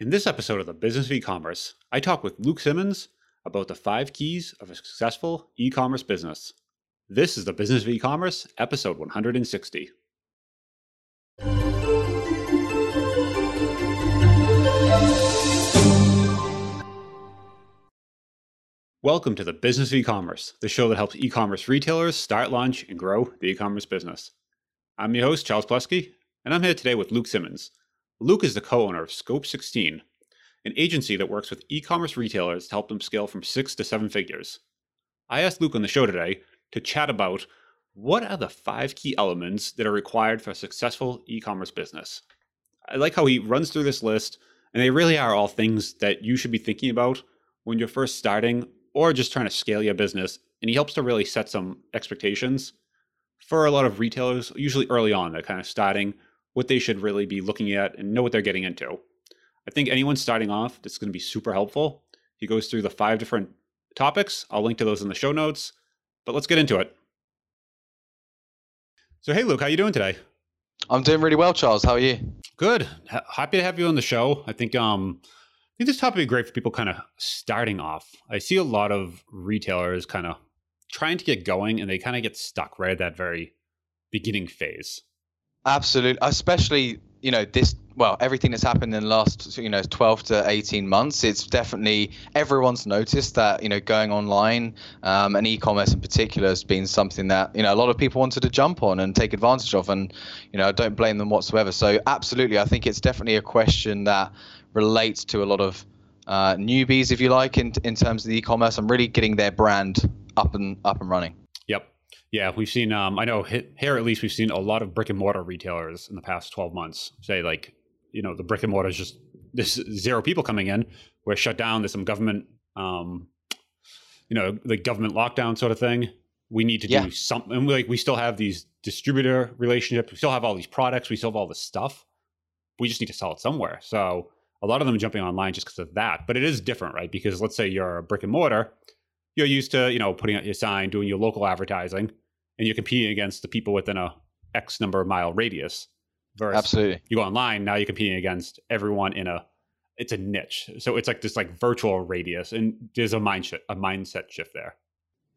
In this episode of the Business of E-commerce, I talk with Luke Simmons about the five keys of a successful e-commerce business. This is the Business of E-commerce, episode 160. Welcome to the Business of E-commerce, the show that helps e-commerce retailers start, launch, and grow the e-commerce business. I'm your host, Charles Palleschi, and I'm here today with Luke Simmons. Luke is the co-owner of Scope 16, an agency that works with e-commerce retailers to help them scale from six to seven figures. I asked Luke on the show today to chat about what are the five key elements that are required for a successful e-commerce business. I like how he runs through this list, and they really are all things that you should be thinking about when you're first starting or just trying to scale your business. And he helps to really set some expectations for a lot of retailers, usually early on, they're kind of starting what they should really be looking at and know what they're getting into. I think anyone starting off, this is going to be super helpful. He goes through the five different topics. I'll link to those in the show notes, but let's get into it. So, hey, Luke, how you doing today? I'm doing really well, Charles. How are you? Good. H- happy to have you on the show. I think um, I think this topic would be great for people kind of starting off. I see a lot of retailers kind of trying to get going, and they kind of get stuck right at that very beginning phase. Absolutely, especially you know this. Well, everything that's happened in the last you know 12 to 18 months, it's definitely everyone's noticed that you know going online um, and e-commerce in particular has been something that you know a lot of people wanted to jump on and take advantage of, and you know I don't blame them whatsoever. So absolutely, I think it's definitely a question that relates to a lot of uh, newbies, if you like, in in terms of the e-commerce and really getting their brand up and up and running. Yeah, we've seen. Um, I know here at least we've seen a lot of brick and mortar retailers in the past twelve months say like, you know, the brick and mortar is just this zero people coming in. We're shut down. There's some government, um, you know, the government lockdown sort of thing. We need to yeah. do something. Like we still have these distributor relationships. We still have all these products. We still have all this stuff. We just need to sell it somewhere. So a lot of them jumping online just because of that. But it is different, right? Because let's say you're a brick and mortar you're used to you know putting out your sign, doing your local advertising, and you're competing against the people within a X number of mile radius. Versus Absolutely. You go online now, you're competing against everyone in a it's a niche. So it's like this like virtual radius, and there's a mind a mindset shift there.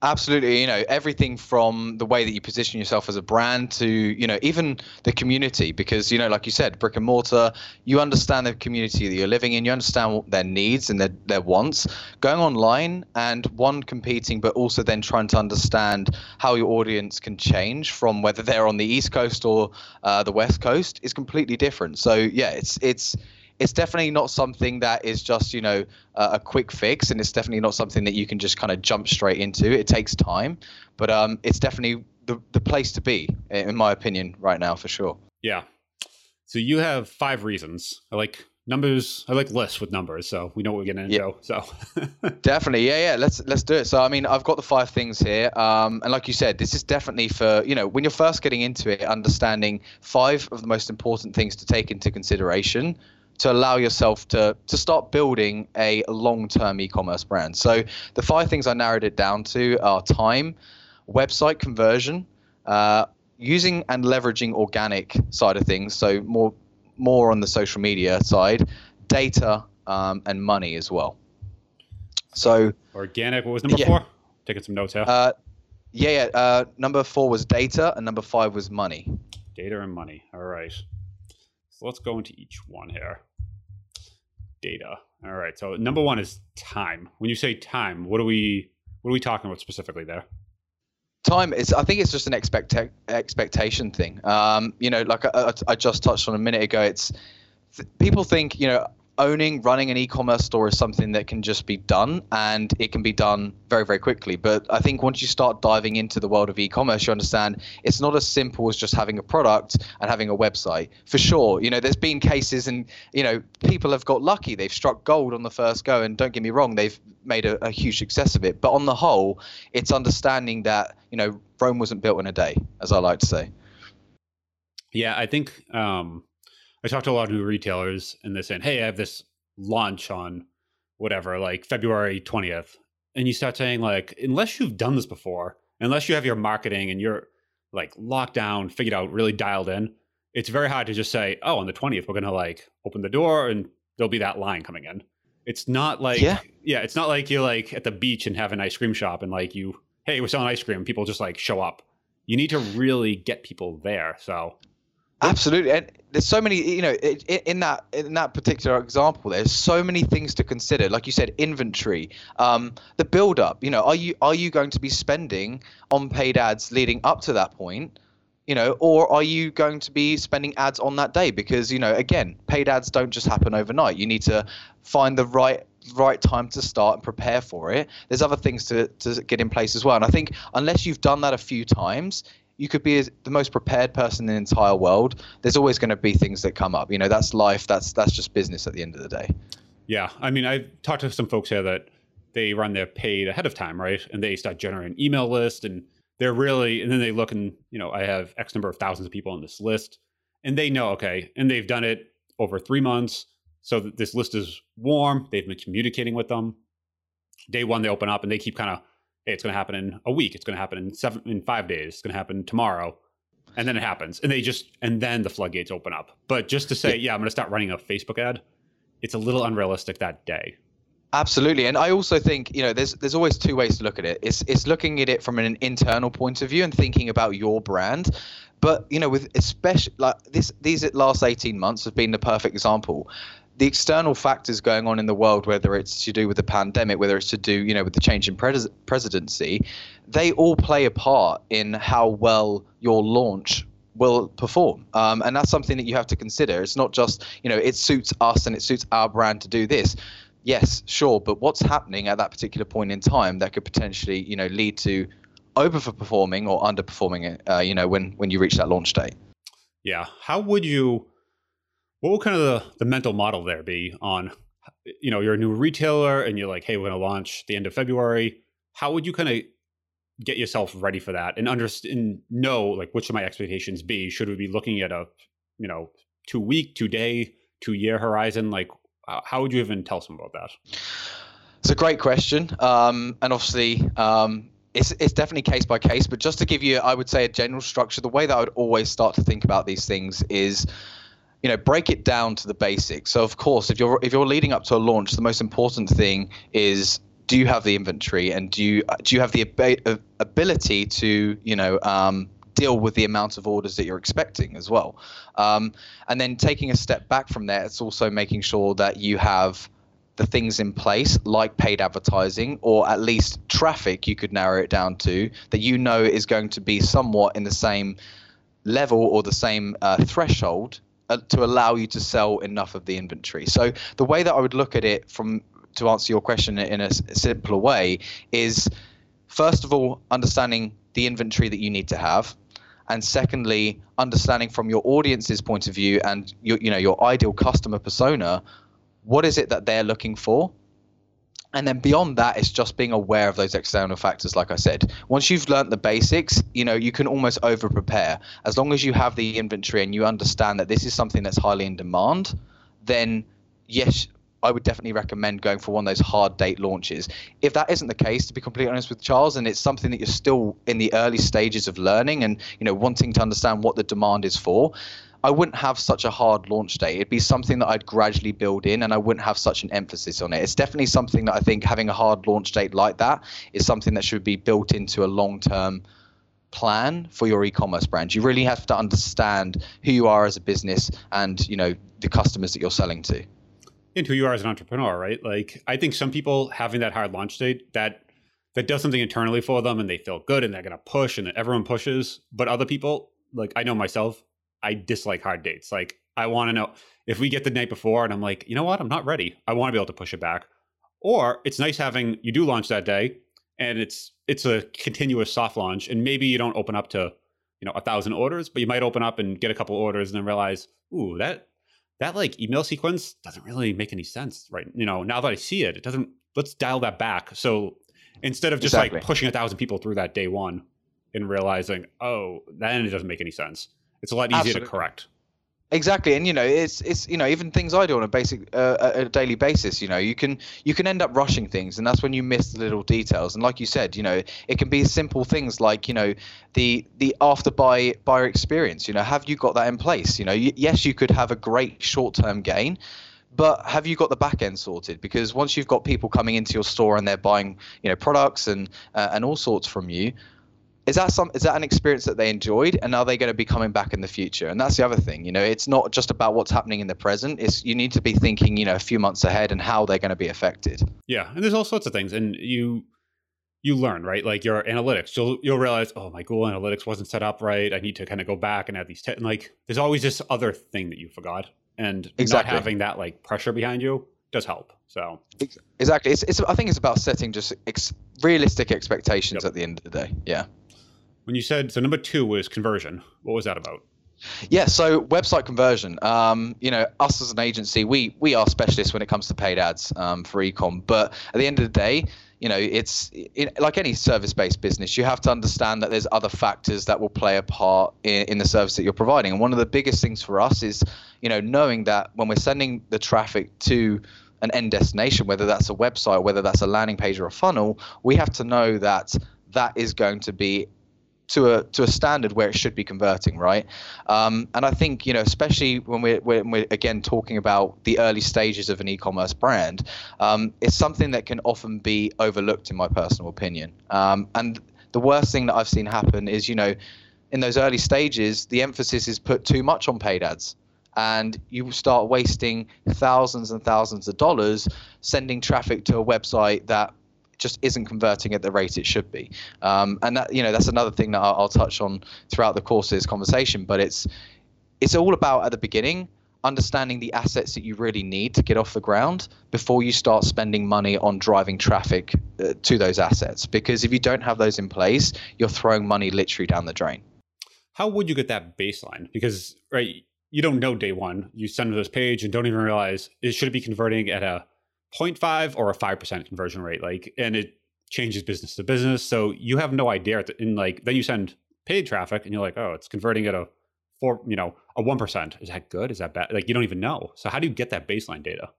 Absolutely, you know everything from the way that you position yourself as a brand to you know even the community because you know like you said brick and mortar you understand the community that you're living in you understand their needs and their, their wants. Going online and one competing but also then trying to understand how your audience can change from whether they're on the east coast or uh, the west coast is completely different. So yeah it's it's it's definitely not something that is just you know uh, a quick fix, and it's definitely not something that you can just kind of jump straight into. It takes time, but um, it's definitely the the place to be, in my opinion, right now for sure. Yeah. So you have five reasons. I like numbers. I like lists with numbers, so we know what we're getting into. Yeah. So definitely, yeah, yeah. Let's let's do it. So I mean, I've got the five things here, um, and like you said, this is definitely for you know when you're first getting into it, understanding five of the most important things to take into consideration to allow yourself to to start building a long-term e-commerce brand. So the five things I narrowed it down to are time, website conversion, uh, using and leveraging organic side of things. So more more on the social media side, data um, and money as well. So organic. What was number yeah. four? Taking some notes here. Uh, yeah, yeah. Uh, number four was data, and number five was money. Data and money. All right. So let's go into each one here data. All right. So number one is time. When you say time, what are we what are we talking about specifically there? Time is. I think it's just an expect expectation thing. Um, you know, like I, I, just touched on a minute ago. It's th- people think you know owning, running an e-commerce store is something that can just be done, and it can be done very, very quickly. But I think once you start diving into the world of e-commerce, you understand it's not as simple as just having a product and having a website. For sure, you know, there's been cases, and you know, people have got lucky; they've struck gold on the first go. And don't get me wrong, they've made a, a huge success of it. But on the whole, it's understanding that you know Rome wasn't built in a day, as I like to say. Yeah, I think um, I talked to a lot of new retailers and they're saying, Hey, I have this launch on whatever, like February 20th. And you start saying, like, unless you've done this before, unless you have your marketing and you're like locked down, figured out, really dialed in, it's very hard to just say, Oh, on the 20th, we're gonna like open the door and there'll be that line coming in. It's not like Yeah. yeah, it's not like you're like at the beach and have an ice cream shop and like you hey, we're selling ice cream, people just like show up. You need to really get people there. So Absolutely, and there's so many. You know, in that in that particular example, there's so many things to consider. Like you said, inventory, um, the build up. You know, are you are you going to be spending on paid ads leading up to that point? You know, or are you going to be spending ads on that day? Because you know, again, paid ads don't just happen overnight. You need to find the right right time to start and prepare for it. There's other things to to get in place as well. And I think unless you've done that a few times, you could be the most prepared person in the entire world. There's always going to be things that come up. You know, that's life. That's that's just business at the end of the day. Yeah, I mean, I've talked to some folks here that they run their paid ahead of time, right? And they start generating email list, and they're really, and then they look and you know, I have X number of thousands of people on this list, and they know, okay, and they've done it over three months, so this list is warm. They've been communicating with them. Day one, they open up, and they keep kind of, hey, it's going to happen in a week. It's going to happen in seven, in five days. It's going to happen tomorrow. And then it happens, and they just, and then the floodgates open up. But just to say, yeah, I'm going to start running a Facebook ad, it's a little unrealistic that day. Absolutely, and I also think you know there's there's always two ways to look at it. It's it's looking at it from an internal point of view and thinking about your brand, but you know with especially like this these last 18 months have been the perfect example. The external factors going on in the world, whether it's to do with the pandemic, whether it's to do you know with the change in pres- presidency, they all play a part in how well your launch will perform um, and that's something that you have to consider it's not just you know it suits us and it suits our brand to do this yes, sure, but what's happening at that particular point in time that could potentially, you know, lead to overperforming or underperforming it, uh, you know, when when you reach that launch date? Yeah. How would you, what would kind of the, the mental model there be on, you know, you're a new retailer and you're like, hey, we're going to launch the end of February. How would you kind of get yourself ready for that and understand, and know, like, what should my expectations be? Should we be looking at a, you know, two week, two day, two year horizon? Like, how would you even tell someone about that? It's a great question, um, and obviously, um, it's it's definitely case by case. But just to give you, I would say a general structure. The way that I would always start to think about these things is, you know, break it down to the basics. So of course, if you're if you're leading up to a launch, the most important thing is do you have the inventory and do you do you have the ab- ability to you know um, deal with the amount of orders that you're expecting as well. Um, and then taking a step back from there, it's also making sure that you have the things in place like paid advertising or at least traffic you could narrow it down to that you know is going to be somewhat in the same level or the same uh, threshold Uh, to allow you to sell enough of the inventory. So the way that I would look at it from to answer your question in a simpler way is first of all understanding the inventory that you need to have and secondly understanding from your audience's point of view and your you know your ideal customer persona what is it that they're looking for and then beyond that it's just being aware of those external factors like i said once you've learnt the basics you know you can almost over prepare as long as you have the inventory and you understand that this is something that's highly in demand then yes I would definitely recommend going for one of those hard date launches. If that isn't the case, to be completely honest with Charles, and it's something that you're still in the early stages of learning and you know wanting to understand what the demand is for, I wouldn't have such a hard launch date. It'd be something that I'd gradually build in, and I wouldn't have such an emphasis on it. It's definitely something that I think having a hard launch date like that is something that should be built into a long-term plan for your e-commerce brand. You really have to understand who you are as a business and you know the customers that you're selling to. and who you are as an entrepreneur, right? Like I think some people having that hard launch date that that does something internally for them and they feel good and they're gonna push and everyone pushes. But other people, like I know myself, I dislike hard dates. Like I want to know if we get the night before and I'm like, you know what, I'm not ready. I want to be able to push it back. Or it's nice having you do launch that day and it's it's a continuous soft launch and maybe you don't open up to you know a thousand orders, but you might open up and get a couple orders and then realize, ooh, that that like email sequence doesn't really make any sense, right? You know, now that I see it, it doesn't. Let's dial that back. So instead of just Exactly. like pushing a thousand people through that day one and realizing, oh, then it doesn't make any sense. It's a lot easier Absolutely. to correct. Exactly, and you know, it's it's you know even things I do on a basic uh, a daily basis. You know, you can you can end up rushing things, and that's when you miss the little details. And like you said, you know, it can be simple things like you know the the after buy buyer experience. You know, have you got that in place? You know, y- yes, you could have a great short term gain, but have you got the back end sorted because once you've got people coming into your store and they're buying you know products and uh, and all sorts from you is that some is that an experience that they enjoyed and are they going to be coming back in the future and that's the other thing you know it's not just about what's happening in the present it's you need to be thinking you know a few months ahead and how they're going to be affected yeah and there's all sorts of things and you you learn right like your analytics you'll you'll realize oh my google analytics wasn't set up right i need to kind of go back and add these te-. like there's always this other thing that you forgot and exactly. not having that like pressure behind you does help so exactly it's, it's i think it's about setting just ex- realistic expectations yep. at the end of the day yeah when you said so, number two was conversion. What was that about? Yeah, so website conversion. Um, you know, us as an agency, we we are specialists when it comes to paid ads um, for ecom. But at the end of the day, you know, it's it, like any service-based business. You have to understand that there's other factors that will play a part in, in the service that you're providing. And one of the biggest things for us is, you know, knowing that when we're sending the traffic to an end destination, whether that's a website, whether that's a landing page or a funnel, we have to know that that is going to be to a to a standard where it should be converting, right? Um, and I think you know, especially when we're, when we're again talking about the early stages of an e-commerce brand, um, it's something that can often be overlooked, in my personal opinion. Um, and the worst thing that I've seen happen is, you know, in those early stages, the emphasis is put too much on paid ads and you start wasting thousands and thousands of dollars sending traffic to a website that just isn't converting at the rate it should be. Um, and that you know that's another thing that I'll, I'll touch on throughout the course of this conversation. But it's it's all about at the beginning understanding the assets that you really need to get off the ground before you start spending money on driving traffic uh, to those assets. Because if you don't have those in place, you're throwing money literally down the drain. How would you get that baseline? Because right, you don't know day one. You send to this page and don't even realize it should be converting at a 0.5 or a 5% conversion rate like and it changes business to business. So you have no idea in like then you send paid traffic and you're like oh it's converting at a four you know a 1% is that good? Is that bad? Like you don't even know. So how do you get that baseline data?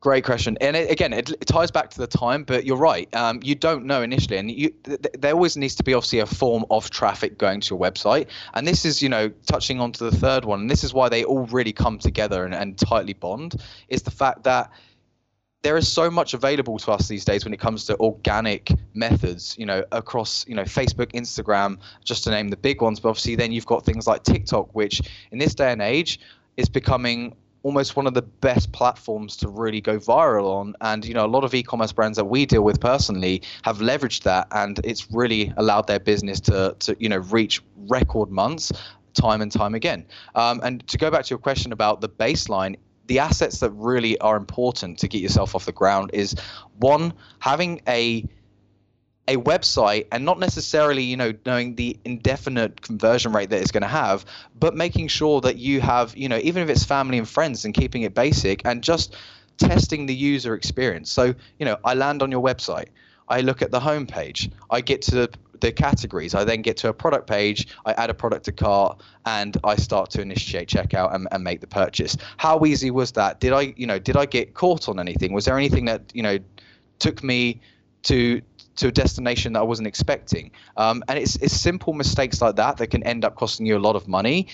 Great question, and it, again, it, it, ties back to the time, but you're right. Um, you don't know initially, and you, th- there always needs to be obviously a form of traffic going to your website. And this is, you know, touching on to the third one, and this is why they all really come together and, and tightly bond. Is the fact that there is so much available to us these days when it comes to organic methods you know across you know facebook instagram just to name the big ones. But obviously then you've got things like tiktok which in this day and age is becoming almost one of the best platforms to really go viral on. And you know a lot of e-commerce brands that we deal with personally have leveraged that and it's really allowed their business to to you know reach record months time and time again. Um, and to go back to your question about the baseline the assets that really are important to get yourself off the ground is one having a a website and not necessarily you know knowing the indefinite conversion rate that it's going to have but making sure that you have you know even if it's family and friends and keeping it basic and just testing the user experience. So you know i land on your website. I look at the homepage. I get to the categories. I then get to a product page, I add a product to cart, and I start to initiate checkout and, and make the purchase. How easy was that? Did I, you know, did I get caught on anything? Was there anything that you know took me to to a destination that I wasn't expecting? Um, and it's it's simple mistakes like that that can end up costing you a lot of money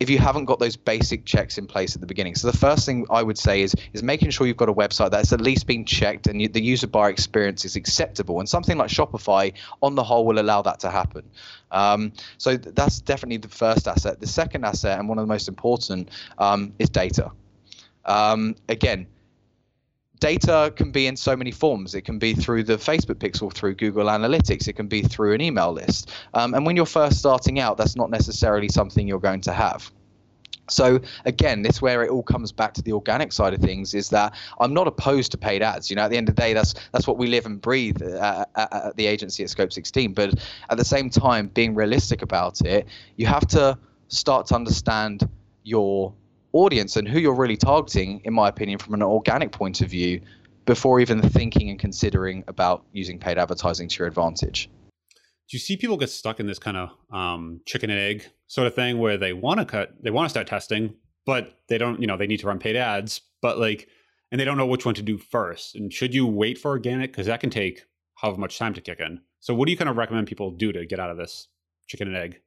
if you haven't got those basic checks in place at the beginning. So the first thing I would say is is making sure you've got a website that's at least been checked and you, the user buyer experience is acceptable. And something like Shopify, on the whole, will allow that to happen. Um, so that's definitely the first asset. The second asset, and one of the most important, um, is data. Um, again, data can be in so many forms. It can be through the Facebook pixel, through Google Analytics, it can be through an email list. Um, and when you're first starting out, that's not necessarily something you're going to have. So again, this where it all comes back to the organic side of things is that I'm not opposed to paid ads. You know, at the end of the day, that's that's what we live and breathe at, at, at the agency at Scope 16. But at the same time, being realistic about it, you have to start to understand your audience and who you're really targeting, in my opinion, from an organic point of view, before even thinking and considering about using paid advertising to your advantage. Do you see people get stuck in this kind of um, chicken and egg sort of thing where they want to cut, they want to start testing, but they don't, you know, they need to run paid ads, but like, and they don't know which one to do first. And should you wait for organic? Because that can take however much time to kick in. So, what do you kind of recommend people do to get out of this chicken and egg?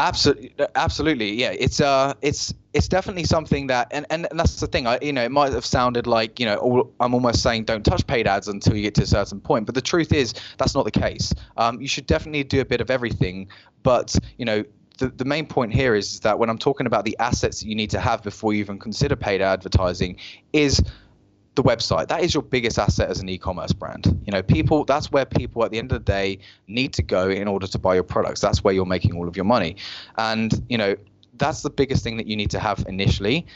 Absolutely, absolutely, yeah. It's uh, it's it's definitely something that, and, and, that's the thing. I, you know, it might have sounded like you know, I'm almost saying don't touch paid ads until you get to a certain point, but the truth is that's not the case. Um, you should definitely do a bit of everything, but you know, the, the main point here is that when I'm talking about the assets that you need to have before you even consider paid advertising, is the website. That is your biggest asset as an e-commerce brand. You know people that's where people at the end of the day need to go in order to buy your products. That's where you're making all of your money. And you know that's the biggest thing that you need to have initially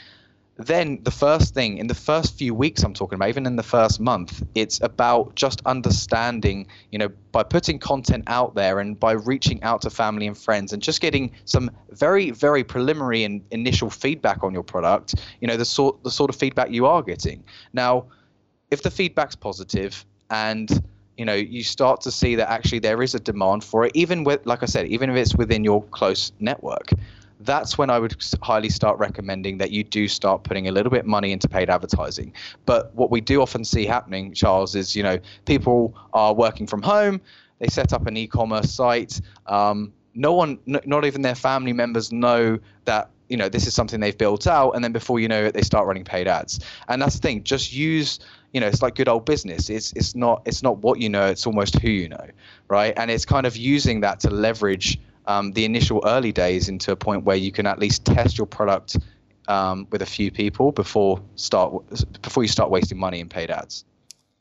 then the first thing in the first few weeks i'm talking about even in the first month it's about just understanding you know by putting content out there and by reaching out to family and friends and just getting some very very preliminary and initial feedback on your product you know the sort the sort of feedback you are getting. Now if the feedback's positive and you know you start to see that actually there is a demand for it even with like i said even if it's within your close network that's when I would highly start recommending that you do start putting a little bit of money into paid advertising. But what we do often see happening, Charles, is you know people are working from home, they set up an e-commerce site. Um, no one, n- not even their family members, know that you know this is something they've built out, and then before you know it, they start running paid ads. And that's the thing. Just use you know it's like good old business it's it's not it's not what you know it's almost who you know right and it's kind of using that to leverage um, the initial early days into a point where you can at least test your product um, with a few people before start before you start wasting money in paid ads.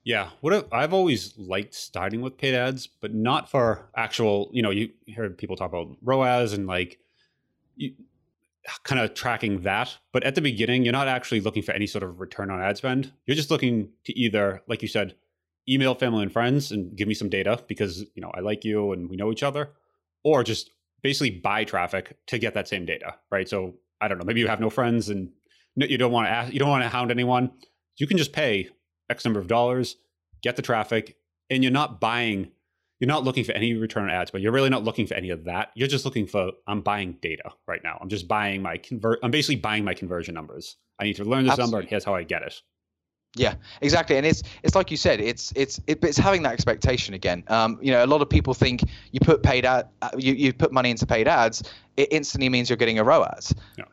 Yeah, what I've always liked starting with paid ads, but not for actual. You know, you heard people talk about ROAS and like you, kind of tracking that. But at the beginning, you're not actually looking for any sort of return on ad spend. You're just looking to either, like you said, email family and friends and give me some data because you know I like you and we know each other, or just basically buy traffic to get that same data, right? So I don't know, maybe you have no friends and you don't want to ask, you don't want to hound anyone. You can just pay X number of dollars, get the traffic, and you're not buying, you're not looking for any return on ads, but you're really not looking for any of that. You're just looking for, I'm buying data right now. I'm just buying my convert, I'm basically buying my conversion numbers. I need to learn this Absolutely. number and here's how I get it. Yeah, exactly, and it's it's like you said, it's it's it, it's having that expectation again. Um, you know, a lot of people think you put paid ad, uh, you you put money into paid ads, it instantly means you're getting a ROAS. Yeah.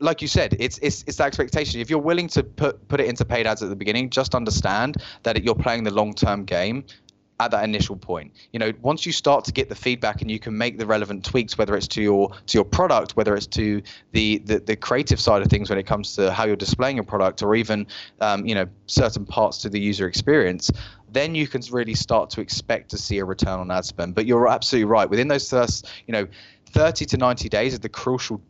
Like you said, it's it's it's that expectation. If you're willing to put put it into paid ads at the beginning, just understand that you're playing the long term game, at that initial point. You know, once you start to get the feedback and you can make the relevant tweaks, whether it's to your to your product, whether it's to the the, the creative side of things when it comes to how you're displaying your product, or even um, you know certain parts to the user experience, then you can really start to expect to see a return on ad spend. But you're absolutely right. Within those first, you know, 30 to 90 days is the crucial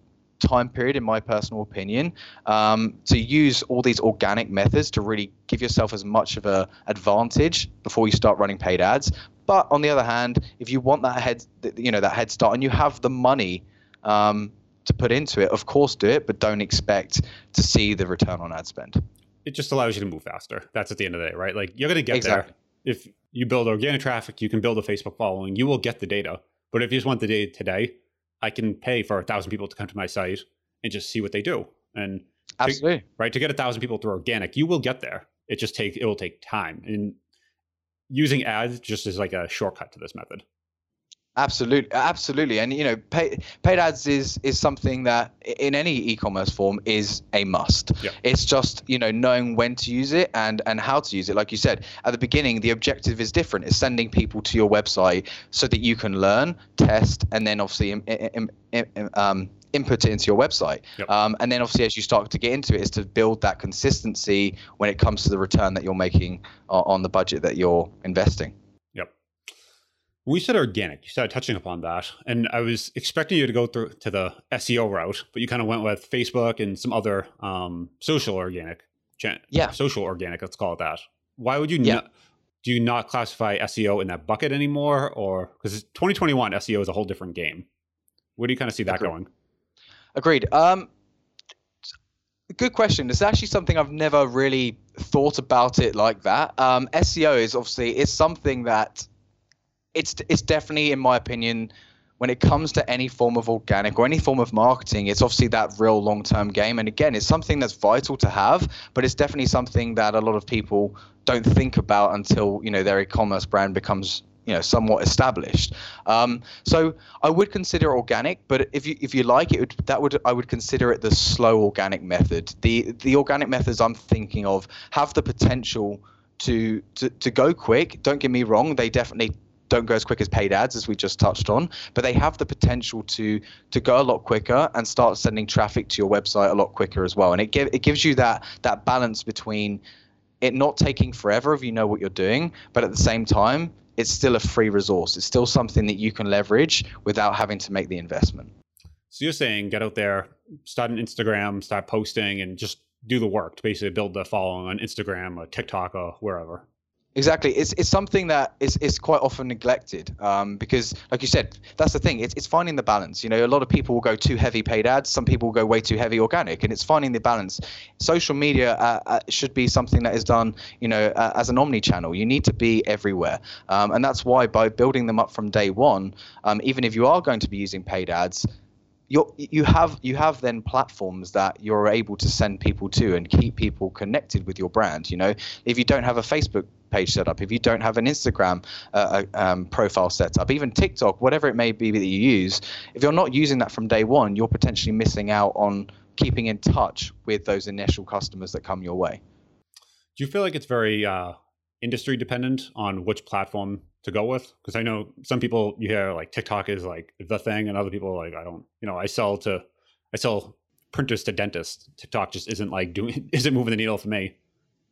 time period, in my personal opinion, um, to use all these organic methods to really give yourself as much of a advantage before you start running paid ads. But on the other hand, if you want that head, you know, that head start, and you have the money um, to put into it, of course, do it, but don't expect to see the return on ad spend. It just allows you to move faster. That's at the end of the day, right? Like you're going to get exactly. there. If you build organic traffic, you can build a Facebook following. You will get the data. But if you just want the data today, I can pay for a thousand people to come to my site and just see what they do. And absolutely to, right to get a thousand people through organic, you will get there. It just take it will take time. And using ads just is like a shortcut to this method. Absolutely, absolutely, and you know, pay, paid ads is is something that in any e-commerce form is a must. Yeah. It's just you know knowing when to use it and and how to use it. Like you said at the beginning, the objective is different. It's sending people to your website so that you can learn, test, and then obviously Im, Im, Im, um, input it into your website. Yep. Um, and then obviously, as you start to get into it, is to build that consistency when it comes to the return that you're making on the budget that you're investing we said organic, you started touching upon that, and I was expecting you to go through to the SEO route, but you kind of went with Facebook and some other um, social organic, yeah, social organic. Let's call it that. Why would you yeah. not? Do you not classify SEO in that bucket anymore, or because 2021 SEO is a whole different game? Where do you kind of see that Agreed. going? Agreed. Um, good question. It's actually something I've never really thought about it like that. Um, SEO is obviously it's something that it's it's definitely in my opinion when it comes to any form of organic or any form of marketing, it's obviously that real long term game. And again, it's something that's vital to have, but it's definitely something that a lot of people don't think about until you know their e-commerce brand becomes you know somewhat established. Um, so I would consider organic, but if you if you like it, that would I would consider it the slow organic method. The the organic methods I'm thinking of have the potential to to, to go quick. Don't get me wrong; they definitely don't go as quick as paid ads as we just touched on but they have the potential to to go a lot quicker and start sending traffic to your website a lot quicker as well. And it give, it gives you that that balance between it not taking forever if you know what you're doing but at the same time it's still a free resource. It's still something that you can leverage without having to make the investment. So you're saying get out there start an instagram start posting and just do the work to basically build the following on instagram or tiktok or wherever Exactly. It's it's something that is, is quite often neglected um, because, like you said, that's the thing. It's, it's finding the balance. You know, a lot of people will go too heavy paid ads. Some people will go way too heavy organic, and it's finding the balance. Social media uh, uh, should be something that is done, you know, uh, as an omni-channel. You need to be everywhere, um, and that's why by building them up from day one, um, even if you are going to be using paid ads, you you have you have then platforms that you're able to send people to and keep people connected with your brand. You know, if you don't have a Facebook page set up, if you don't have an Instagram uh, uh, um, profile set up, even TikTok, whatever it may be that you use, if you're not using that from day one, you're potentially missing out on keeping in touch with those initial customers that come your way. Do you feel like it's very uh, industry dependent on which platform to go with? Because I know some people you hear like TikTok is like the thing, and other people like I don't. You know, I sell to I sell printers to dentists. TikTok just isn't like doing isn't moving the needle for me.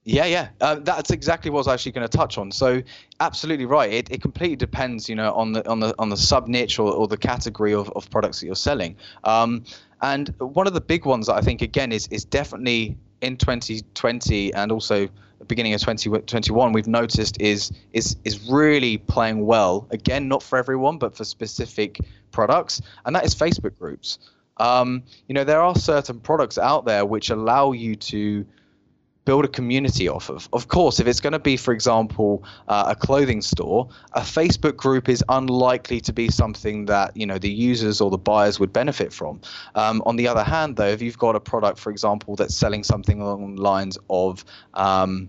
Yeah, yeah, uh, that's exactly what I was actually going to touch on. So, absolutely right. It, it completely depends, you know, on the on the on the sub niche or, or the category of, of products that you're selling. Um, and one of the big ones that I think again is is definitely in 2020 and also the beginning of 2021 we've noticed is is is really playing well. Again, not for everyone, but for specific products, and that is Facebook groups. Um, you know, there are certain products out there which allow you to build a community off of. Of course, if it's going to be, for example, uh, a clothing store, a Facebook group is unlikely to be something that you know the users or the buyers would benefit from. Um, on the other hand, though, if you've got a product, for example, that's selling something along the lines of um,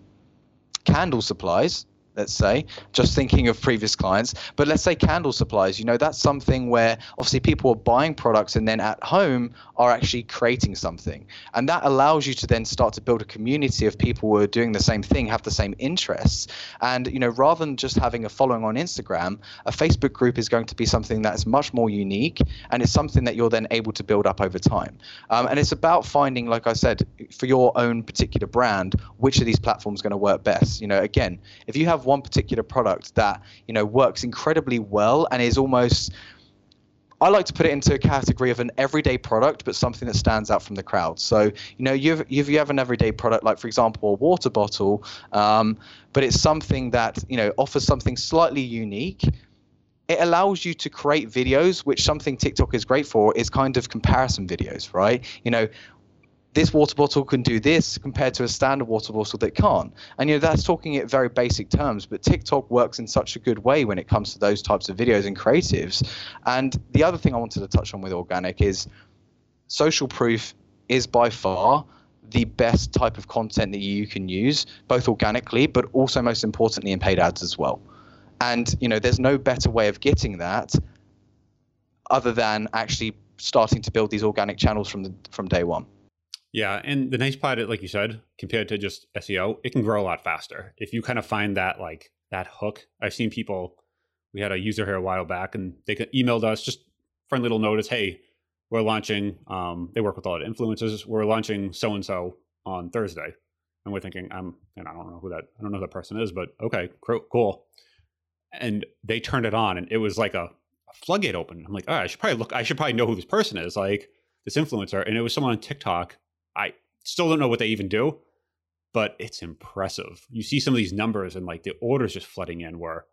candle supplies, let's say, just thinking of previous clients. But let's say candle supplies, you know, that's something where obviously people are buying products and then at home are actually creating something. And that allows you to then start to build a community of people who are doing the same thing, have the same interests. And, you know, rather than just having a following on Instagram, a Facebook group is going to be something that's much more unique and it's something that you're then able to build up over time. Um, and it's about finding, like I said, for your own particular brand, which of these platforms going to work best. You know, again, if you have one particular product that you know works incredibly well and is almost I like to put it into a category of an everyday product, but something that stands out from the crowd. So, you know, you've, you've, you have an everyday product, like, for example, a water bottle, um, but it's something that, you know, offers something slightly unique. It allows you to create videos, which something TikTok is great for, is kind of comparison videos, right? You know, this water bottle can do this compared to a standard water bottle that can't. And you know that's talking in very basic terms, but TikTok works in such a good way when it comes to those types of videos and creatives. And the other thing I wanted to touch on with organic is social proof is by far the best type of content that you can use, both organically, but also most importantly in paid ads as well. And you know, there's no better way of getting that other than actually starting to build these organic channels from the from day one. Yeah, and the nice part, like you said, compared to just SEO, it can grow a lot faster. If you kind of find that like that hook, I've seen people. We had a user here a while back, and they emailed us just friendly little notice, "Hey, we're launching." Um, they work with a lot of influencers. We're launching so and so on Thursday, and we're thinking, "I'm," and I don't know who that, I don't know who that person is, but okay, cool. And they turned it on, and it was like a, a floodgate open. I'm like, "Oh, I should probably look. I should probably know who this person is." Like this influencer, and it was someone on TikTok I still don't know what they even do, but it's impressive. You see some of these numbers and like the orders just flooding in were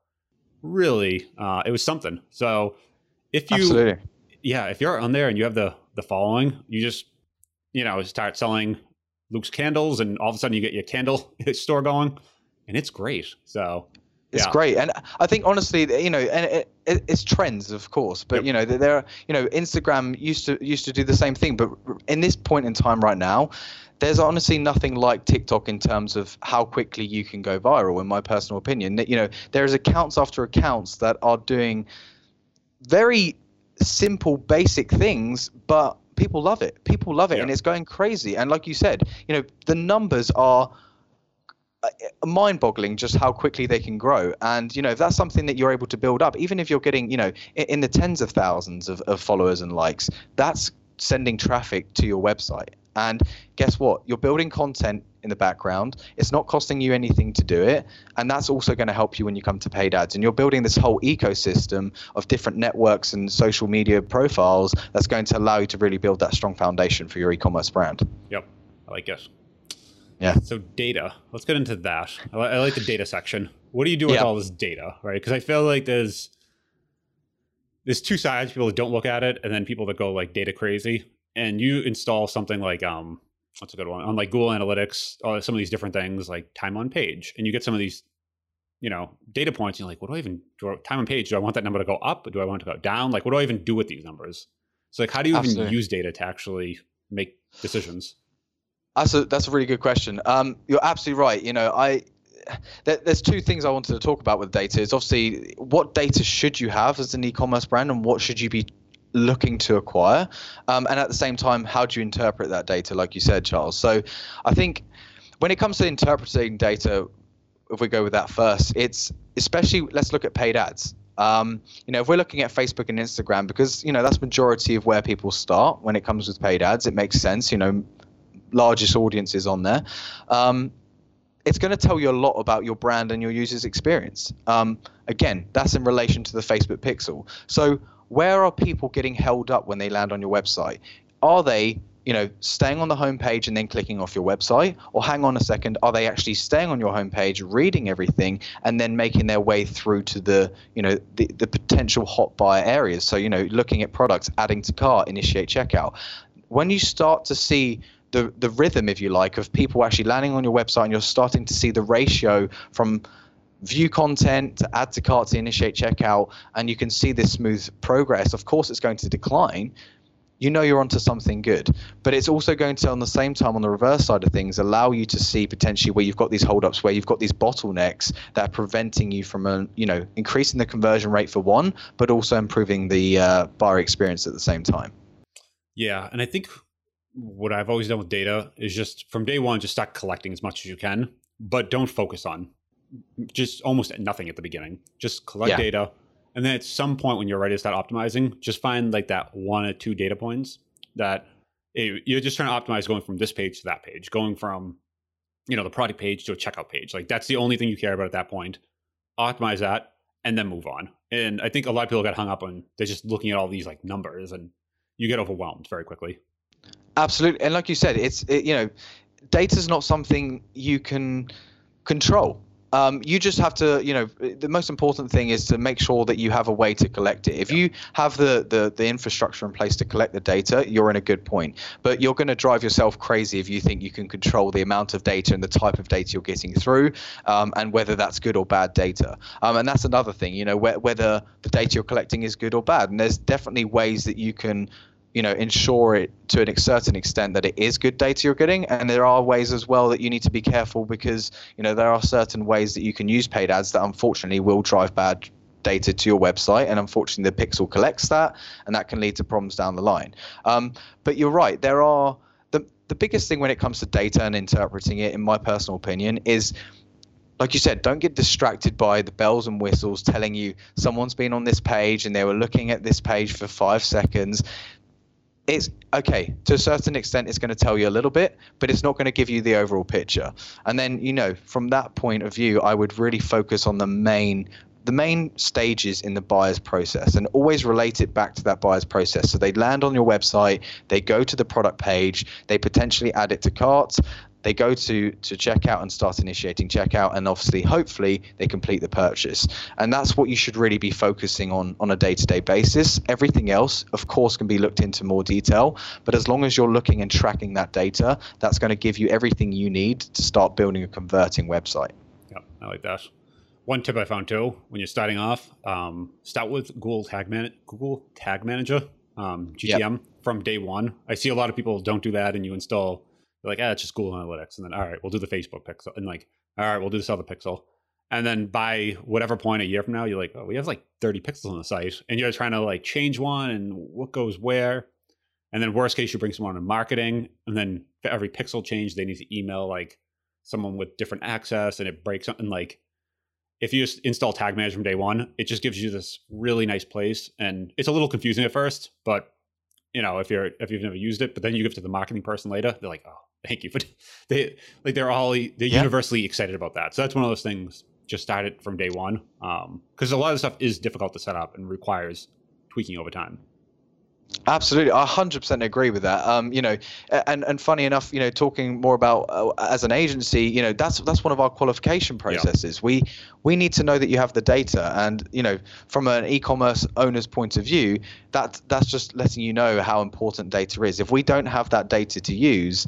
really uh, it was something. So if you Absolutely. yeah, if you're on there and you have the the following, you just you know start selling Luke's candles, and all of a sudden you get your candle store going, and it's great. So it's yeah. great and i think honestly you know and it, it, it's trends of course but yep. you know there are you know instagram used to used to do the same thing but in this point in time right now there's honestly nothing like TikTok in terms of how quickly you can go viral. In my personal opinion, you know, there's accounts after accounts that are doing very simple, basic things, but people love it. People love it, yeah. and it's going crazy. And like you said, you know, the numbers are uh, mind-boggling just how quickly they can grow. And you know if that's something that you're able to build up even if you're getting you know in, the tens of thousands of, of followers and likes that's sending traffic to your website. And guess what? You're building content in the background. It's not costing you anything to do it. And that's also going to help you when you come to paid ads. And you're building this whole ecosystem of different networks and social media profiles that's going to allow you to really build that strong foundation for your e-commerce brand. Yep. I like it yeah. So data. Let's get into that. I, I like the data section. What do you do with all this data, right? Because I feel like there's there's two sides: people that don't look at it, and then people that go like data crazy. And you install something like um, what's a good one on like Google Analytics, or some of these different things like time on page, and you get some of these, you know, data points. And you're like, what do I even do? I, time on page? Do I want that number to go up? Or do I want it to go down? Like, what do I even do with these numbers? So like, how do you Absolutely. even use data to actually make decisions? That's a that's a really good question. Um, you're absolutely right. You know, I there, there's two things I wanted to talk about with data. Is obviously what data should you have as an e-commerce brand, and what should you be looking to acquire, um, and at the same time, how do you interpret that data, like you said, Charles? So, I think when it comes to interpreting data, if we go with that first, it's especially let's look at paid ads. Um, you know, if we're looking at Facebook and Instagram, because you know that's majority of where people start when it comes with paid ads, it makes sense. You know, largest audiences on there. Um, it's going to tell you a lot about your brand and your user's experience. Um, again, that's in relation to the Facebook Pixel. So, where are people getting held up when they land on your website? Are they, you know, staying on the homepage and then clicking off your website, or hang on a second, are they actually staying on your homepage, reading everything, and then making their way through to the, you know, the, the potential hot buyer areas? So, you know, looking at products, adding to cart, initiate checkout. When you start to see the the rhythm, if you like, of people actually landing on your website, and you're starting to see the ratio from view content to add to cart to initiate checkout, and you can see this smooth progress. Of course, it's going to decline. You know you're onto something good, but it's also going to, on the same time, on the reverse side of things, allow you to see potentially where you've got these holdups, where you've got these bottlenecks that are preventing you from, uh, you know, increasing the conversion rate for one, but also improving the uh, buyer experience at the same time. Yeah, and I think what I've always done with data is just from day one, just start collecting as much as you can, but don't focus on just almost nothing at the beginning. Just collect yeah. data. And then at some point when you're ready to start optimizing, just find like that one or two data points that it, you're just trying to optimize going from this page to that page, going from, you know, the product page to a checkout page. Like that's the only thing you care about at that point. Optimize that and then move on. And I think a lot of people got hung up on they're just looking at all these like numbers and you get overwhelmed very quickly. Absolutely, and like you said, it's it, you know, data is not something you can control. Um, you just have to, you know, the most important thing is to make sure that you have a way to collect it. If you have the, the, the infrastructure in place to collect the data, you're in a good point. But you're going to drive yourself crazy if you think you can control the amount of data and the type of data you're getting through, um, and whether that's good or bad data. Um, and that's another thing, you know, wh- whether the data you're collecting is good or bad. And there's definitely ways that you can you know ensure it to a certain extent that it is good data you're getting. And there are ways as well that you need to be careful because you know there are certain ways that you can use paid ads that unfortunately will drive bad data to your website. And unfortunately the pixel collects that and that can lead to problems down the line. Um, but you're right. There are the, the biggest thing when it comes to data and interpreting it in my personal opinion is like you said, don't get distracted by the bells and whistles telling you someone's been on this page and they were looking at this page for five seconds it's okay to a certain extent it's going to tell you a little bit but it's not going to give you the overall picture. And then you know from that point of view i would really focus on the main the main stages in the buyer's process and always relate it back to that buyer's process. So they land on your website they go to the product page they potentially add it to cart they go to to checkout and start initiating checkout and obviously hopefully they complete the purchase and that's what you should really be focusing on on a day-to-day basis everything else of course can be looked into more detail but as long as you're looking and tracking that data that's going to give you everything you need to start building a converting website yeah i like that one tip I found too when you're starting off, um, start with Google Tag Man- Google Tag Manager, um, GTM yep. from day one. I see a lot of people don't do that, and you install like, ah, it's just Google Analytics, and then all right, we'll do the Facebook pixel, and like, all right, we'll do this other pixel, and then by whatever point a year from now, you're like, oh, we have like 30 pixels on the site, and you're trying to like change one and what goes where, and then worst case, you bring someone in marketing, and then for every pixel change, they need to email like someone with different access, and it breaks something like if you just install tag manager from day one, it just gives you this really nice place. And it's a little confusing at first, but you know, if you're if you've never used it, but then you give it to the marketing person later, they're like, oh, thank you But they like they're all they're yeah. universally excited about that. So that's one of those things. Just start it from day one, because um, a lot of stuff is difficult to set up and requires tweaking over time. Absolutely, I hundred percent agree with that. Um, you know, and and funny enough, you know, talking more about uh, as an agency, you know, that's that's one of our qualification processes. Yeah. We we need to know that you have the data, and you know, from an e-commerce owner's point of view, that that's just letting you know how important data is. If we don't have that data to use,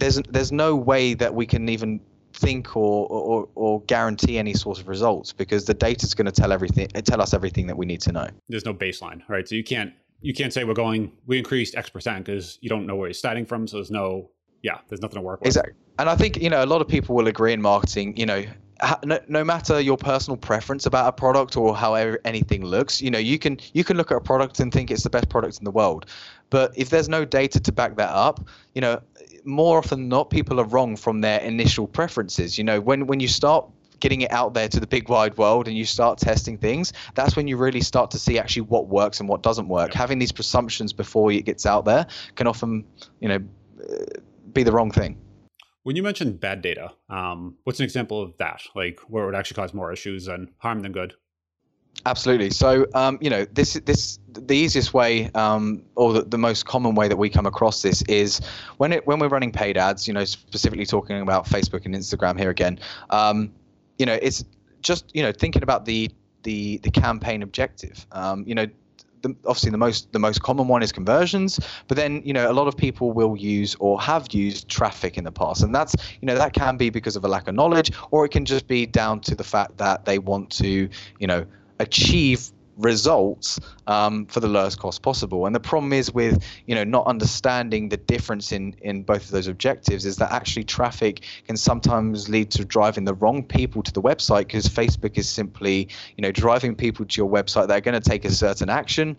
there's there's no way that we can even think or, or, or guarantee any sort of results because the data is going to tell everything tell us everything that we need to know there's no baseline right so you can't you can't say we're going we increased X percent because you don't know where you're starting from. So there's no yeah, there's nothing to work with. Exactly. And I think you know a lot of people will agree in marketing. You know, no, no matter your personal preference about a product or how anything looks, you know, you can you can look at a product and think it's the best product in the world, but if there's no data to back that up, you know, more often than not, people are wrong from their initial preferences. You know, when when you start getting it out there to the big wide world and you start testing things, that's when you really start to see actually what works and what doesn't work. Yeah. Having these presumptions before it gets out there can often, you know, be the wrong thing. When you mentioned bad data, um, what's an example of that? Like where it would actually cause more issues and harm than good? Absolutely. So, um, you know, this this the easiest way, um, or the, the most common way that we come across this is when it when we're running paid ads. You know, specifically talking about Facebook and Instagram here again. Um, you know, it's just you know thinking about the the the campaign objective. Um, you know, the, obviously the most the most common one is conversions but then you know a lot of people will use or have used traffic in the past and that's you know that can be because of a lack of knowledge or it can just be down to the fact that they want to you know achieve results um, for the lowest cost possible. And the problem is with you know not understanding the difference in in both of those objectives is that actually traffic can sometimes lead to driving the wrong people to the website because Facebook is simply you know driving people to your website that are going to take a certain action.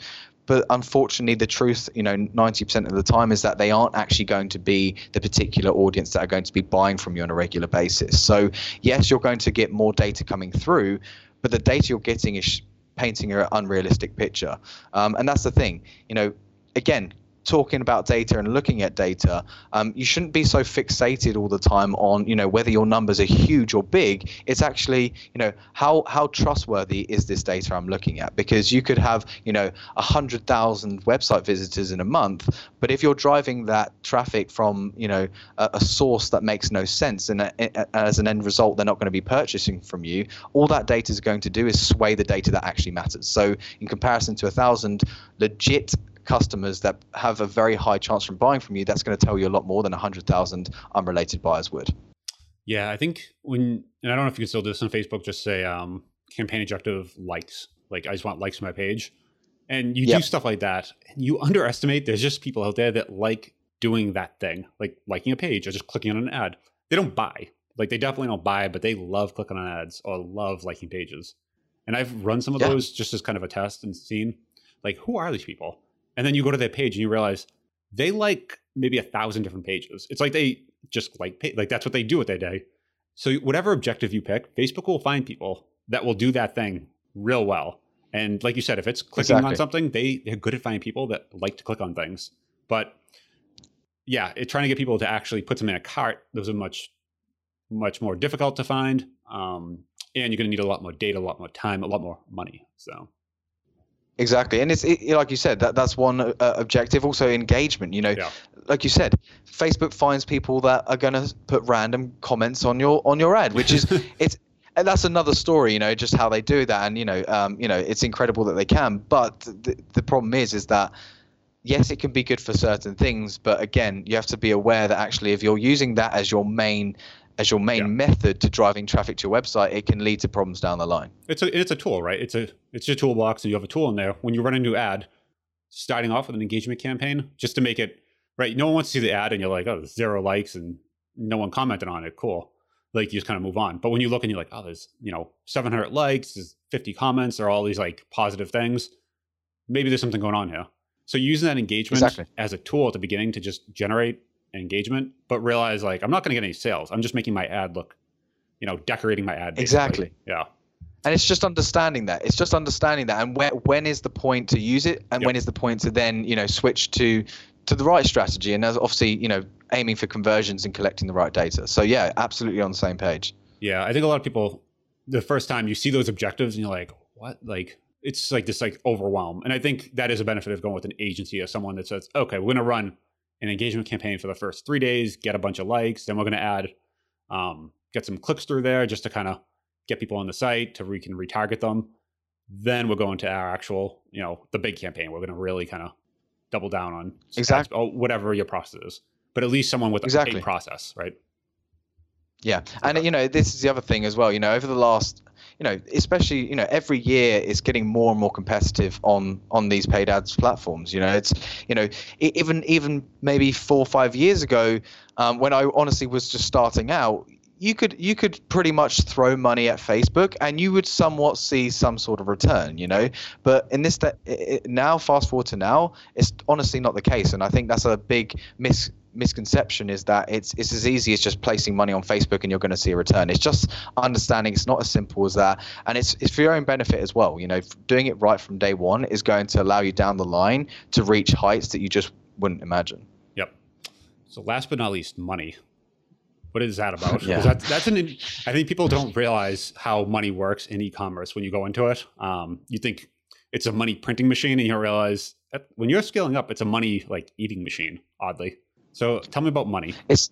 But unfortunately, the truth, you know, 90% of the time is that they aren't actually going to be the particular audience that are going to be buying from you on a regular basis. So, yes, you're going to get more data coming through, but the data you're getting is painting an unrealistic picture. Um, and that's the thing, you know, again, talking about data and looking at data, um, you shouldn't be so fixated all the time on you know whether your numbers are huge or big. It's actually you know how how trustworthy is this data I'm looking at because you could have you know hundred thousand website visitors in a month, but if you're driving that traffic from you know a, a source that makes no sense and a, a, as an end result they're not going to be purchasing from you, all that data is going to do is sway the data that actually matters. So in comparison to a thousand legit customers that have a very high chance from buying from you, that's going to tell you a lot more than 100,000 unrelated buyers would. Yeah, I think when, and I don't know if you can still do this on Facebook, just say um, campaign objective likes. Like, I just want likes on my page. And you yep. do stuff like that. And you underestimate there's just people out there that like doing that thing, like liking a page or just clicking on an ad. They don't buy. Like, they definitely don't buy, but they love clicking on ads or love liking pages. And I've run some of yeah. those just as kind of a test and seen, like, who are these people? And then you go to their page and you realize they like maybe a thousand different pages. It's like they just like like that's what they do with their day. So whatever objective you pick, Facebook will find people that will do that thing real well. And like you said, if it's clicking exactly. on something, they they're good at finding people that like to click on things. But yeah, it, trying to get people to actually put them in a cart, those are much much more difficult to find. Um, and you're going to need a lot more data, a lot more time, a lot more money. So Exactly, and it's it, like you said that that's one uh, objective. Also, engagement. You know, yeah. like you said, Facebook finds people that are going to put random comments on your on your ad, which is it's and that's another story. You know, just how they do that, and you know, um, you know, it's incredible that they can. But the, the problem is, is that yes, it can be good for certain things, but again, you have to be aware that actually, if you're using that as your main as your main yeah. method to driving traffic to your website, it can lead to problems down the line. It's a it's a tool, right? It's a it's your toolbox, and you have a tool in there. When you run a new ad, starting off with an engagement campaign, just to make it right. No one wants to see the ad, and you're like, oh, zero likes, and no one commented on it. Cool. Like you just kind of move on. But when you look and you're like, oh, there's you know 700 likes, there's 50 comments, or all these like positive things. Maybe there's something going on here. So using that engagement exactly. as a tool at the beginning to just generate engagement, but realize like I'm not going to get any sales. I'm just making my ad look, you know, decorating my ad. Basically. Exactly. Yeah. And it's just understanding that. It's just understanding that, and where, when is the point to use it, and yep. when is the point to then you know switch to to the right strategy, and as obviously you know aiming for conversions and collecting the right data. So yeah, absolutely on the same page. Yeah, I think a lot of people, the first time you see those objectives, and you're like, what? Like it's like this like overwhelm, and I think that is a benefit of going with an agency as someone that says, okay, we're going to run an engagement campaign for the first three days, get a bunch of likes, then we're going to add, um, get some clicks through there just to kind of get people on the site to we can retarget them. Then we're going to our actual, you know, the big campaign. We're going to really kind of double down on exactly oh, whatever your process is, but at least someone with exactly. a process, right? Yeah, and you know this is the other thing as well. You know, over the last, you know, especially you know every year it's getting more and more competitive on on these paid ads platforms. You know, it's you know even even maybe four or five years ago, um, when I honestly was just starting out, you could you could pretty much throw money at Facebook and you would somewhat see some sort of return, you know. But in this that now, fast forward to now, it's honestly not the case, and I think that's a big mis misconception is that it's it's as easy as just placing money on Facebook and you're going to see a return. It's just understanding it's not as simple as that, and it's it's for your own benefit as well. You know, doing it right from day one is going to allow you down the line to reach heights that you just wouldn't imagine. Yep. So last but not least, money. What is that about? yeah. That's, that's an. I think people don't realize how money works in e-commerce when you go into it. Um, you think it's a money printing machine, and you realize that when you're scaling up, it's a money like eating machine. Oddly, so tell me about money. It's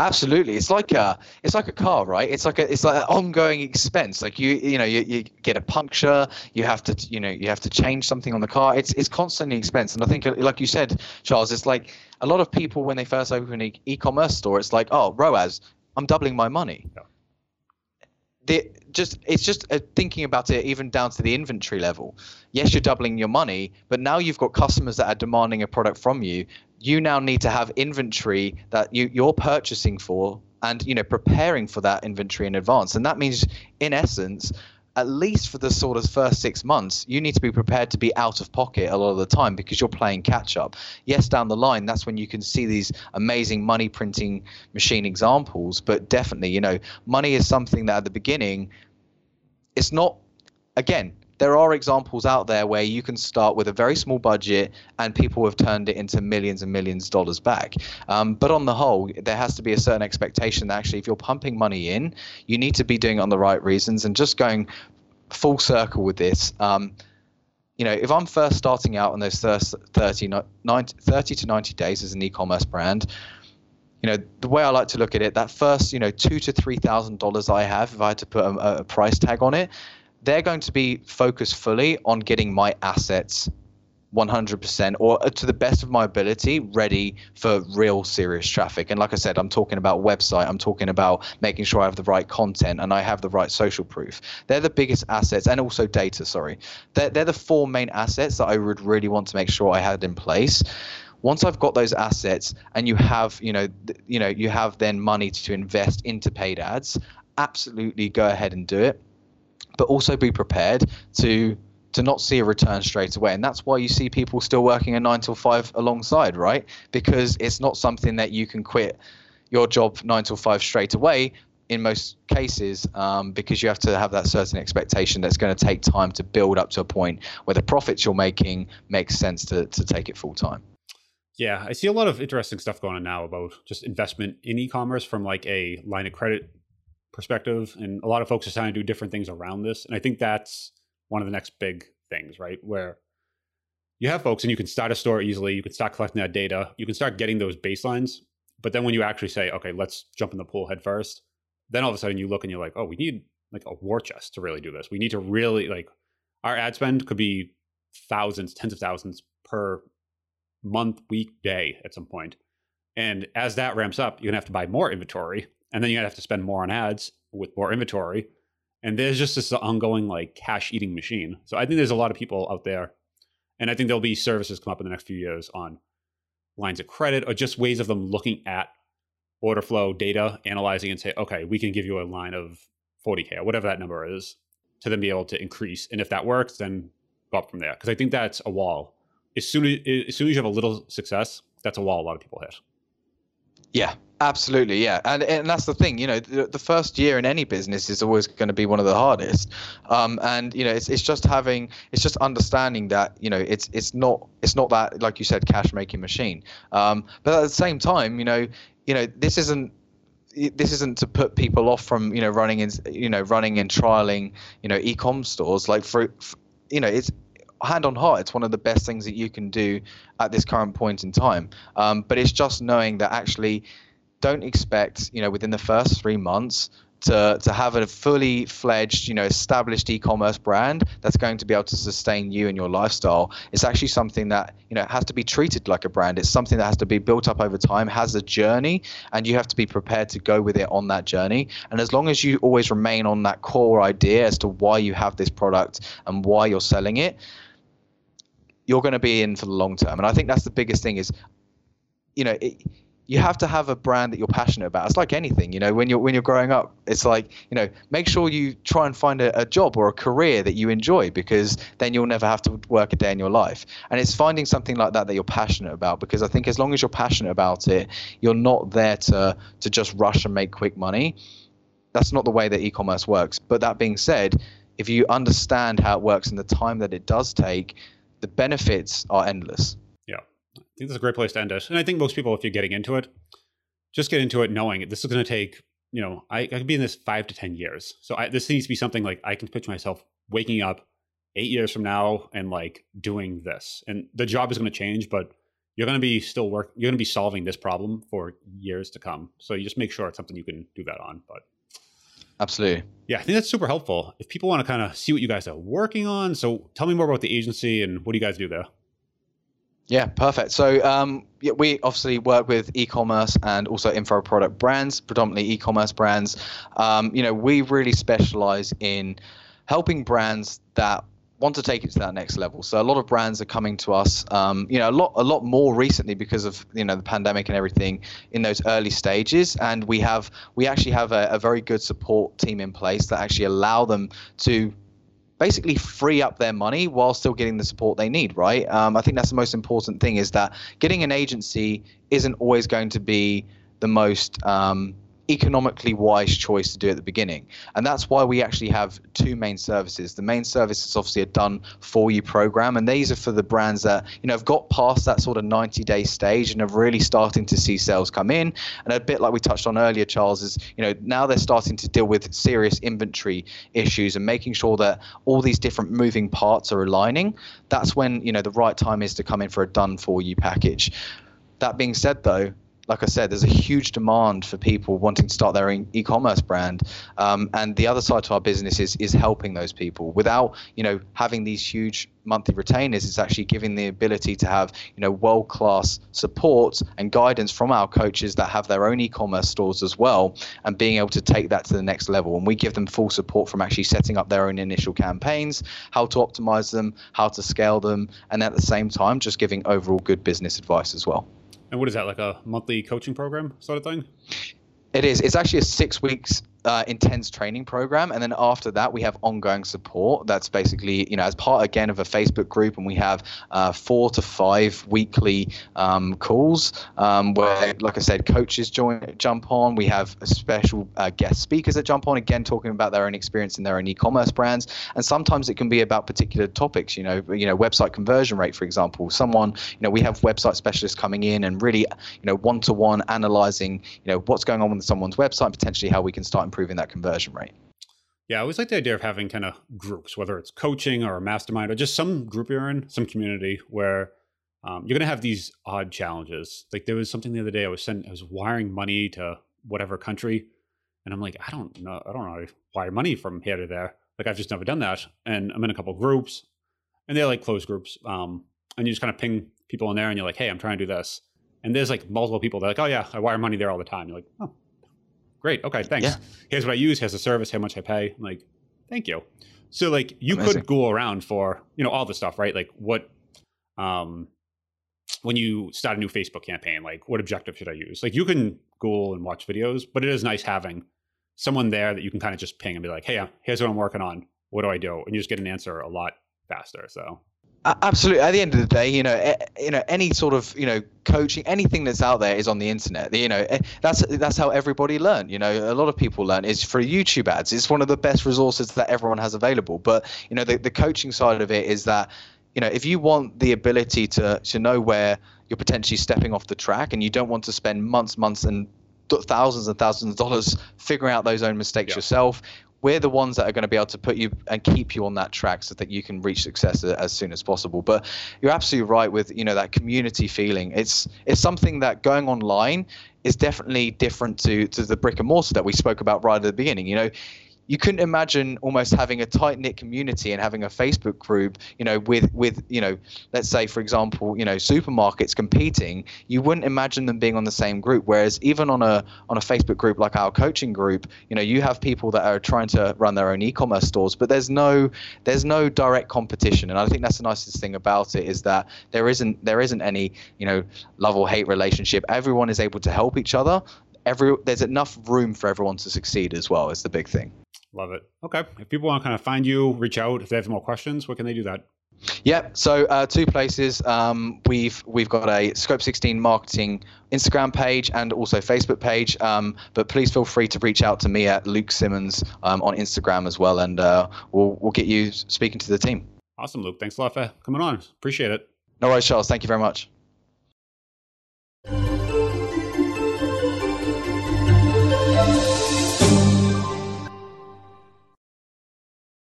Absolutely, it's like a it's like a car, right? It's like a it's like an ongoing expense. Like you you know you, you get a puncture, you have to you know you have to change something on the car. It's it's constantly expense, and I think like you said, Charles, it's like a lot of people when they first open an e-commerce store, it's like oh ROAS, I'm doubling my money. Yeah. The, just it's just uh, thinking about it even down to the inventory level. Yes, you're doubling your money, but now you've got customers that are demanding a product from you, you now need to have inventory that you, you're purchasing for and you know preparing for that inventory in advance and that means in essence at least for the sort of first six months, you need to be prepared to be out of pocket a lot of the time because you're playing catch up. Yes, down the line, that's when you can see these amazing money printing machine examples. But definitely, you know, money is something that at the beginning, it's not, again, there are examples out there where you can start with a very small budget and people have turned it into millions and millions of dollars back. Um, but on the whole, there has to be a certain expectation that actually, if you're pumping money in, you need to be doing it on the right reasons and just going full circle with this. Um, you know, if I'm first starting out on those 30, 90, 30 to 90 days as an e-commerce brand, you know, the way I like to look at it, that first, you know, two to three thousand dollars I have, if I had to put a, a price tag on it, they're going to be focused fully on getting my assets 100% or uh, to the best of my ability ready for real serious traffic. And like i said i'm talking about website i'm talking about making sure i have the right content and i have the right social proof. They're the biggest assets and also data sorry. They're, they're the four main assets that i would really want to make sure i had in place. Once i've got those assets and you have you know th- you know you have then money to invest into paid ads absolutely go ahead and do it but also be prepared to to not see a return straight away. And that's why you see people still working a nine till five alongside, right? Because it's not something that you can quit your job nine till five straight away in most cases um, because you have to have that certain expectation that's going to take time to build up to a point where the profits you're making makes sense to, to take it full time. Yeah, I see a lot of interesting stuff going on now about just investment in e-commerce from like a line of credit perspective, and a lot of folks are trying to do different things around this. And I think that's one of the next big things, right? Where you have folks and you can start a store easily, you can start collecting that data, you can start getting those baselines. But then when you actually say, okay, let's jump in the pool head first, then all of a sudden you look and you're like, oh, we need like a war chest to really do this. We need to really like our ad spend could be thousands, tens of thousands per month, week, day at some point. And as that ramps up, you're gonna have to buy more inventory and then you have to spend more on ads with more inventory. And there's just this ongoing like cash eating machine. So I think there's a lot of people out there, and I think there'll be services come up in the next few years on lines of credit or just ways of them looking at order flow data, analyzing and say, okay, we can give you a line of 40K or whatever that number is to then be able to increase. And if that works, then go up from there. Because I think that's a wall. As soon as, as soon as you have a little success, that's a wall a lot of people hit. Yeah, absolutely. Yeah, and and that's the thing. You know, the, the first year in any business is always going to be one of the hardest. Um, and you know, it's it's just having, it's just understanding that you know, it's it's not it's not that like you said, cash making machine. Um, but at the same time, you know, you know, this isn't this isn't to put people off from you know running in you know running and trialing you know e-com stores like for, you know it's hand on heart, it's one of the best things that you can do at this current point in time. Um, but it's just knowing that actually, don't expect you know within the first three months to to have a fully fledged, you know, established e-commerce brand that's going to be able to sustain you and your lifestyle. It's actually something that you know has to be treated like a brand. It's something that has to be built up over time, has a journey, and you have to be prepared to go with it on that journey. And as long as you always remain on that core idea as to why you have this product and why you're selling it, you're going to be in for the long term. And I think that's the biggest thing is, you know, it, you have to have a brand that you're passionate about. It's like anything, you know, when you're when you're growing up, it's like, you know, make sure you try and find a, a, job or a career that you enjoy because then you'll never have to work a day in your life. And it's finding something like that that you're passionate about because I think as long as you're passionate about it, you're not there to to just rush and make quick money. That's not the way that e-commerce works. But that being said, if you understand how it works and the time that it does take, the benefits are endless. Think that's a great place to end it. And I think most people, if you're getting into it, just get into it knowing this is going to take. You know, I, I could be in this five to ten years. So I, this needs to be something like I can picture myself waking up eight years from now and like doing this. And the job is going to change, but you're going to be still work. You're going to be solving this problem for years to come. So you just make sure it's something you can do that on. But Absolutely. Yeah, I think that's super helpful. If people want to kind of see what you guys are working on, so tell me more about the agency and what do you guys do there? Yeah, perfect. So um, yeah, we obviously work with e-commerce and also info product brands, predominantly e-commerce brands. Um, you know, we really specialize in helping brands that want to take it to that next level. So a lot of brands are coming to us, um, you know, a lot a lot more recently because of you know the pandemic and everything in those early stages. And we have we actually have a, a very good support team in place that actually allow them to basically free up their money while still getting the support they need right? Um, i think that's the most important thing is that getting an agency isn't always going to be the most um, economically wise choice to do at the beginning. And that's why we actually have two main services. The main service is obviously a done for you program, and these are for the brands that you know have got past that sort of 90 day stage and have really starting to see sales come in. And a bit like we touched on earlier, Charles, is you know now they're starting to deal with serious inventory issues and making sure that all these different moving parts are aligning. That's when you know the right time is to come in for a done for you package. That being said, though, like I said, there's a huge demand for people wanting to start their e-commerce brand, um, and the other side to our business is is helping those people without you know having these huge monthly retainers. It's actually giving the ability to have you know world-class support and guidance from our coaches that have their own e-commerce stores as well, and being able to take that to the next level. And we give them full support from actually setting up their own initial campaigns, how to optimize them, how to scale them, and at the same time just giving overall good business advice as well. And what is that, like a monthly coaching program sort of thing? It is. It's actually a six weeks uh, intense training program, and then after that, we have ongoing support. That's basically, you know, as part again of a Facebook group, and we have uh, four to five weekly um, calls um, where, like I said, coaches join jump on. We have special uh, guest speakers that jump on again, talking about their own experience in their own e-commerce brands, and sometimes it can be about particular topics. You know, you know, website conversion rate, for example. Someone, you know, we have website specialists coming in and really, you know, one-to-one analyzing, you know, what's going on with someone's website, potentially how we can start improving that conversion rate. Yeah, I always like the idea of having kind of groups, whether it's coaching or a mastermind or just some group you're in, some community where um, you're going to have these odd challenges. Like there was something the other day I was sending, I was wiring money to whatever country, and I'm like, I don't know, I don't know how to wire money from here to there. Like I've just never done that, and I'm in a couple groups, and they're like closed groups, um, and you just kind of ping people in there, and you're like, hey, I'm trying to do this, and there's like multiple people. They're like, oh yeah, I wire money there all the time. You're like, oh, great. Okay, thanks. Yeah. Here's what I use. Here's the service. How much I pay. I'm like, thank you. So like you Amazing. could Google around for you know all the stuff, right? Like what, um, when you start a new Facebook campaign, like what objective should I use? Like you can Google and watch videos, but it is nice having someone there that you can kind of just ping and be like, hey, uh, here's what I'm working on. What do I do? And you just get an answer a lot faster. So Absolutely. At the end of the day, you know, you know, any sort of you know coaching, anything that's out there is on the internet. You know, eh, that's that's how everybody learn. You know, a lot of people learn is for YouTube ads. It's one of the best resources that everyone has available. But you know, the the coaching side of it is that you know if you want the ability to to know where you're potentially stepping off the track and you don't want to spend months, months and thousands and thousands of dollars figuring out those own mistakes Yeah. yourself we're the ones that are going to be able to put you and keep you on that track so that you can reach success as soon as possible. But you're absolutely right with you know that community feeling. It's it's something that going online is definitely different to to the brick and mortar that we spoke about right at the beginning. You know you couldn't imagine almost having a tight knit community and having a Facebook group, you know, with with you know, let's say for example, you know, supermarkets competing. You wouldn't imagine them being on the same group. Whereas even on a on a Facebook group like our coaching group, you know, you have people that are trying to run their own e-commerce stores, but there's no there's no direct competition. And I think that's the nicest thing about it is that there isn't there isn't any you know love or hate relationship. Everyone is able to help each other. Every there's enough room for everyone to succeed as well. Is the big thing. Love it. Okay. If people want to kind of find you, reach out. If they have more questions, what can they do that? Yeah, So uh, two places. Um, we've we've got a Scope 16 marketing Instagram page and also Facebook page. Um, but please feel free to reach out to me at Luke Simmons um, on Instagram as well, and uh, we'll we'll get you speaking to the team. Awesome, Luke. Thanks a lot for coming on. Appreciate it. No worries, Charles. Thank you very much.